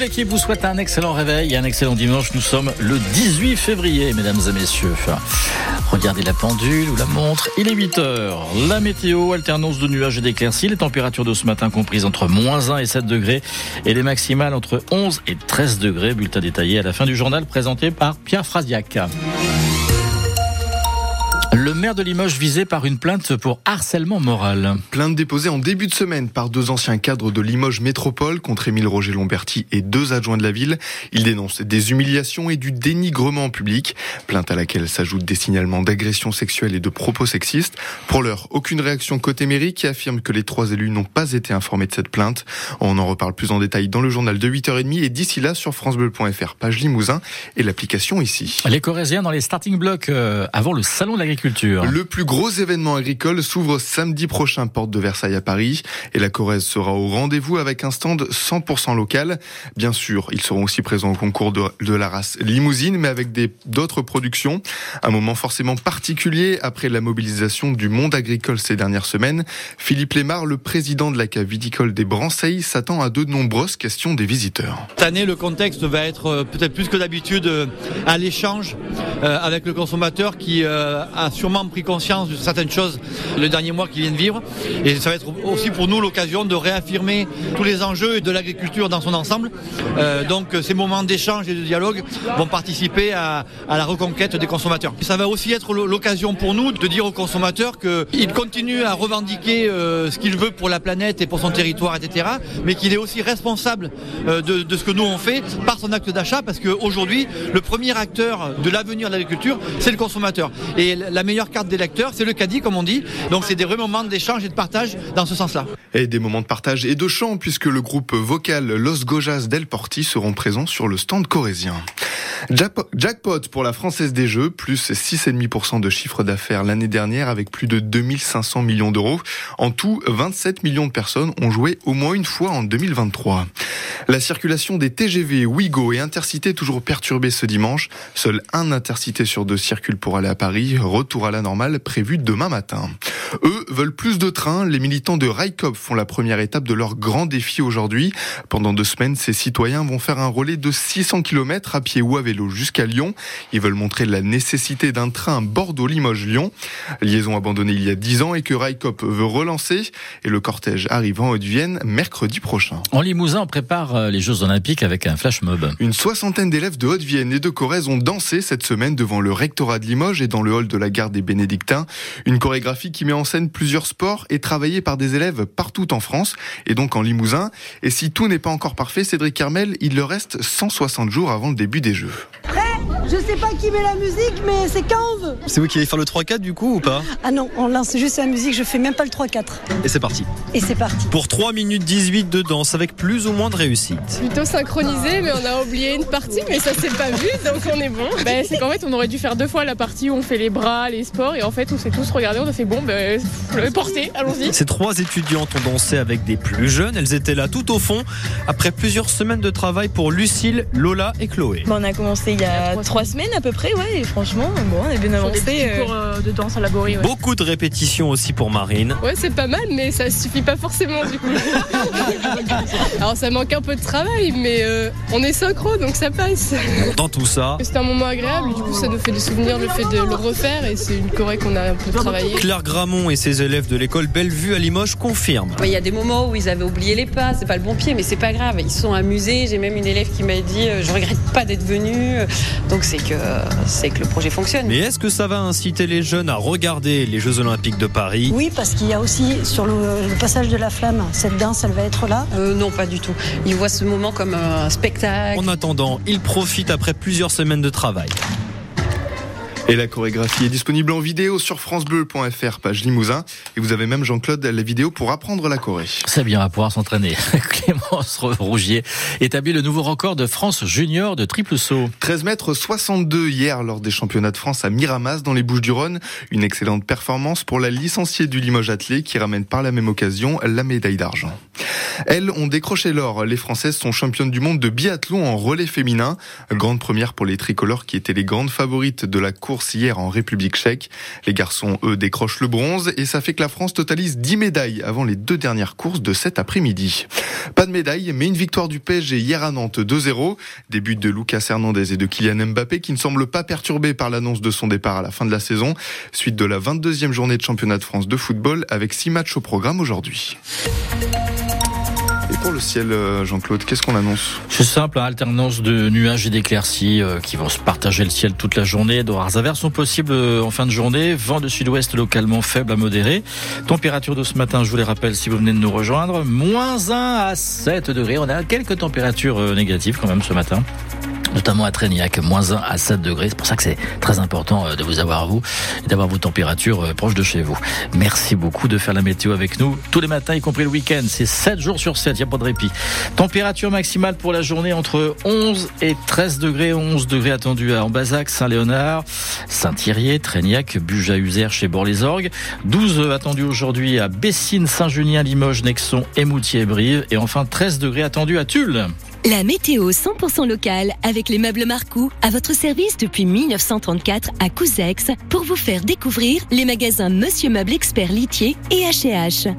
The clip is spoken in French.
L'équipe vous souhaite un excellent réveil et un excellent dimanche. Nous sommes le 18 février, mesdames et messieurs. Regardez la pendule ou la montre. Il est 8 heures. La météo, alternance de nuages et d'éclaircies. Les températures de ce matin comprises entre moins 1 et 7 degrés et les maximales entre 11 et 13 degrés. Bulletin détaillé à la fin du journal présenté par Pierre Frasiac. Maire de Limoges visé par une plainte pour harcèlement moral. Plainte déposée en début de semaine par deux anciens cadres de Limoges Métropole contre Émile Roger Lomberti et deux adjoints de la ville. Ils dénoncent des humiliations et du dénigrement en public. Plainte à laquelle s'ajoutent des signalements d'agressions sexuelles et de propos sexistes. Pour l'heure, aucune réaction côté mairie qui affirme que les trois élus n'ont pas été informés de cette plainte. On en reparle plus en détail dans le journal de 8h30 et d'ici là sur francebleu.fr, page Limousin et l'application ici. Les Corésiens dans les starting blocks euh, avant le salon de l'agriculture. Le plus gros événement agricole s'ouvre samedi prochain, porte de Versailles à Paris. Et la Corrèze sera au rendez-vous avec un stand 100% local. Bien sûr, ils seront aussi présents au concours de, de la race limousine, mais avec d'autres productions. Un moment forcément particulier après la mobilisation du monde agricole ces dernières semaines. Philippe Lémar, le président de la cave viticole des Branceilles, s'attend à de nombreuses questions des visiteurs. Cette année, le contexte va être euh, peut-être plus que d'habitude euh, à l'échange euh, avec le consommateur qui a sûrement pris conscience de certaines choses le dernier mois qui viennent vivre. Et ça va être aussi pour nous l'occasion de réaffirmer tous les enjeux de l'agriculture dans son ensemble. Euh, donc ces moments d'échange et de dialogue vont participer à, la reconquête des consommateurs. Ça va aussi être l'occasion pour nous de dire aux consommateurs qu'il continue à revendiquer euh, ce qu'il veut pour la planète et pour son territoire, etc. Mais qu'il est aussi responsable euh, de, de, ce que nous on fait par son acte d'achat parce qu'aujourd'hui, le premier acteur de l'avenir de l'agriculture, c'est le consommateur. Et la meilleure carte des lecteurs, c'est le caddie, comme on dit. Donc c'est des vrais moments d'échange et de partage dans ce sens-là. Et des moments de partage et de chant, puisque le groupe vocal Los Gojas del Porti seront présents sur le stand corésien. Jackpot pour la Française des Jeux, plus 6,5% de chiffre d'affaires l'année dernière avec plus de 2500 millions d'euros. En tout, 27 millions de personnes ont joué au moins une fois en 2023. La circulation des TGV, Ouigo et Intercité toujours perturbée ce dimanche. Seul un Intercité sur deux circule pour aller à Paris. Retour à la normale prévu demain matin. Eux veulent plus de trains. Les militants de Raikop font la première étape de leur grand défi aujourd'hui. Pendant deux semaines, ces citoyens vont faire un relais de 600 km à pied ou à vélo jusqu'à Lyon. Ils veulent montrer la nécessité d'un train Bordeaux-Limoges-Lyon. Liaison abandonnée il y a dix ans et que Raikop veut relancer. Et le cortège arrive en Haute-Vienne mercredi prochain. En Limousin, on prépare euh, les Jeux Olympiques avec un flash mob. Une soixantaine d'élèves de Haute-Vienne et de Corrèze ont dansé cette semaine devant le rectorat de Limoges et dans le hall de la gare des Bénédictins. Une chorégraphie qui met en scène plusieurs sports et travaillée par des élèves partout en France et donc en Limousin. Et si tout n'est pas encore parfait, Cédric Carmel, il leur reste 160 jours avant le début des Jeux. Je sais pas qui met la musique, mais c'est quand on veut. C'est vous qui allez faire le 3-4 du coup ou pas Ah non, on lance juste la musique, je fais même pas le 3-4. Et c'est parti. Et c'est parti. Pour 3 minutes 18 de danse avec plus ou moins de réussite. Plutôt synchronisé, mais on a oublié une partie, mais ça s'est pas vu, donc on est bon. Ben, c'est qu'en fait, on aurait dû faire deux fois la partie où on fait les bras, les sports, et en fait, on s'est tous regardé, on a fait bon, ben, le porter, allons-y. Ces trois étudiantes ont dansé avec des plus jeunes, elles étaient là tout au fond, après plusieurs semaines de travail pour Lucille, Lola et Chloé. on a commencé il y a trois semaines à peu près, ouais, et franchement, bon, on est bien avancé. Des euh. cours euh, de danse à la Ouais. Beaucoup de répétitions aussi pour Marine. Ouais, c'est pas mal, mais ça suffit pas forcément du coup. Alors ça manque un peu de travail, mais euh, on est synchro, donc ça passe. Dans tout ça. C'est un moment agréable, du coup ça nous fait des souvenirs, le fait de le refaire, et c'est une choré qu'on a un peu travaillé. Claire Gramont et ses élèves de l'école Bellevue à Limoges confirment. Il y a des moments où ils avaient oublié les pas, c'est pas le bon pied, mais c'est pas grave, ils se sont amusés. J'ai même une élève qui m'a dit je regrette pas d'être venue, donc c'est que c'est que le projet fonctionne. Mais est-ce que ça va inciter les jeunes à regarder les Jeux Olympiques de Paris? Oui, parce qu'il y a aussi sur le, passage de la flamme, cette danse, elle va être là euh, Non, pas du tout. Ils voient ce moment comme un spectacle. En attendant, ils profitent après plusieurs semaines de travail. Et la chorégraphie est disponible en vidéo sur francebleu.fr, page Limousin. Et vous avez même, Jean-Claude, la vidéo pour apprendre la Corée. C'est bien, à pouvoir s'entraîner. Clémence Rougier établit le nouveau record de France junior de triple saut. 13 mètres 62 hier lors des championnats de France à Miramas dans les Bouches-du-Rhône. Une excellente performance pour la licenciée du Limoges Athlé qui ramène par la même occasion la médaille d'argent. Elles ont décroché l'or. Les Françaises sont championnes du monde de biathlon en relais féminin. Grande première pour les tricolores qui étaient les grandes favorites de la course hier en République tchèque. Les garçons, eux, décrochent le bronze et ça fait que la France totalise 10 médailles avant les deux dernières courses de cet après-midi. Pas de médaille, mais une victoire du PSG hier à Nantes 2-0. Début de Lucas Hernandez et de Kylian Mbappé qui ne semblent pas perturbés par l'annonce de son départ à la fin de la saison. Suite de la 22e journée de championnat de France de football avec 6 matchs au programme aujourd'hui. Et pour le ciel, euh, Jean-Claude, qu'est-ce qu'on annonce C'est simple, hein, alternance de nuages et d'éclaircies euh, qui vont se partager le ciel toute la journée. De rares averses sont possibles euh, en fin de journée. Vent de sud-ouest localement faible à modéré. Température de ce matin, je vous les rappelle si vous venez de nous rejoindre. Moins 1 à 7 degrés. On a quelques températures négatives quand même ce matin notamment à Trégnac, moins 1 à 7 degrés. C'est pour ça que c'est très important euh, de vous avoir vous et d'avoir vos températures euh, proches de chez vous. Merci beaucoup de faire la météo avec nous tous les matins, y compris le week-end. C'est 7 jours sur 7, il n'y a pas de répit. Température maximale pour la journée entre 11 et 13 degrés. 11 degrés attendus à Ambazac, Saint-Léonard, Saint-Thierry, Trégnac, Buja-Uzer chez Bord-les-Orgues. 12 attendus aujourd'hui à Bessines, Saint-Junien, Limoges, Nexon, Émoutier-Brive. Et enfin 13 degrés attendus à Tulle. La météo 100% locale avec les meubles Marcou à votre service depuis 1934 à Couzex pour vous faire découvrir les magasins Monsieur Meuble Expert Litier et H&H.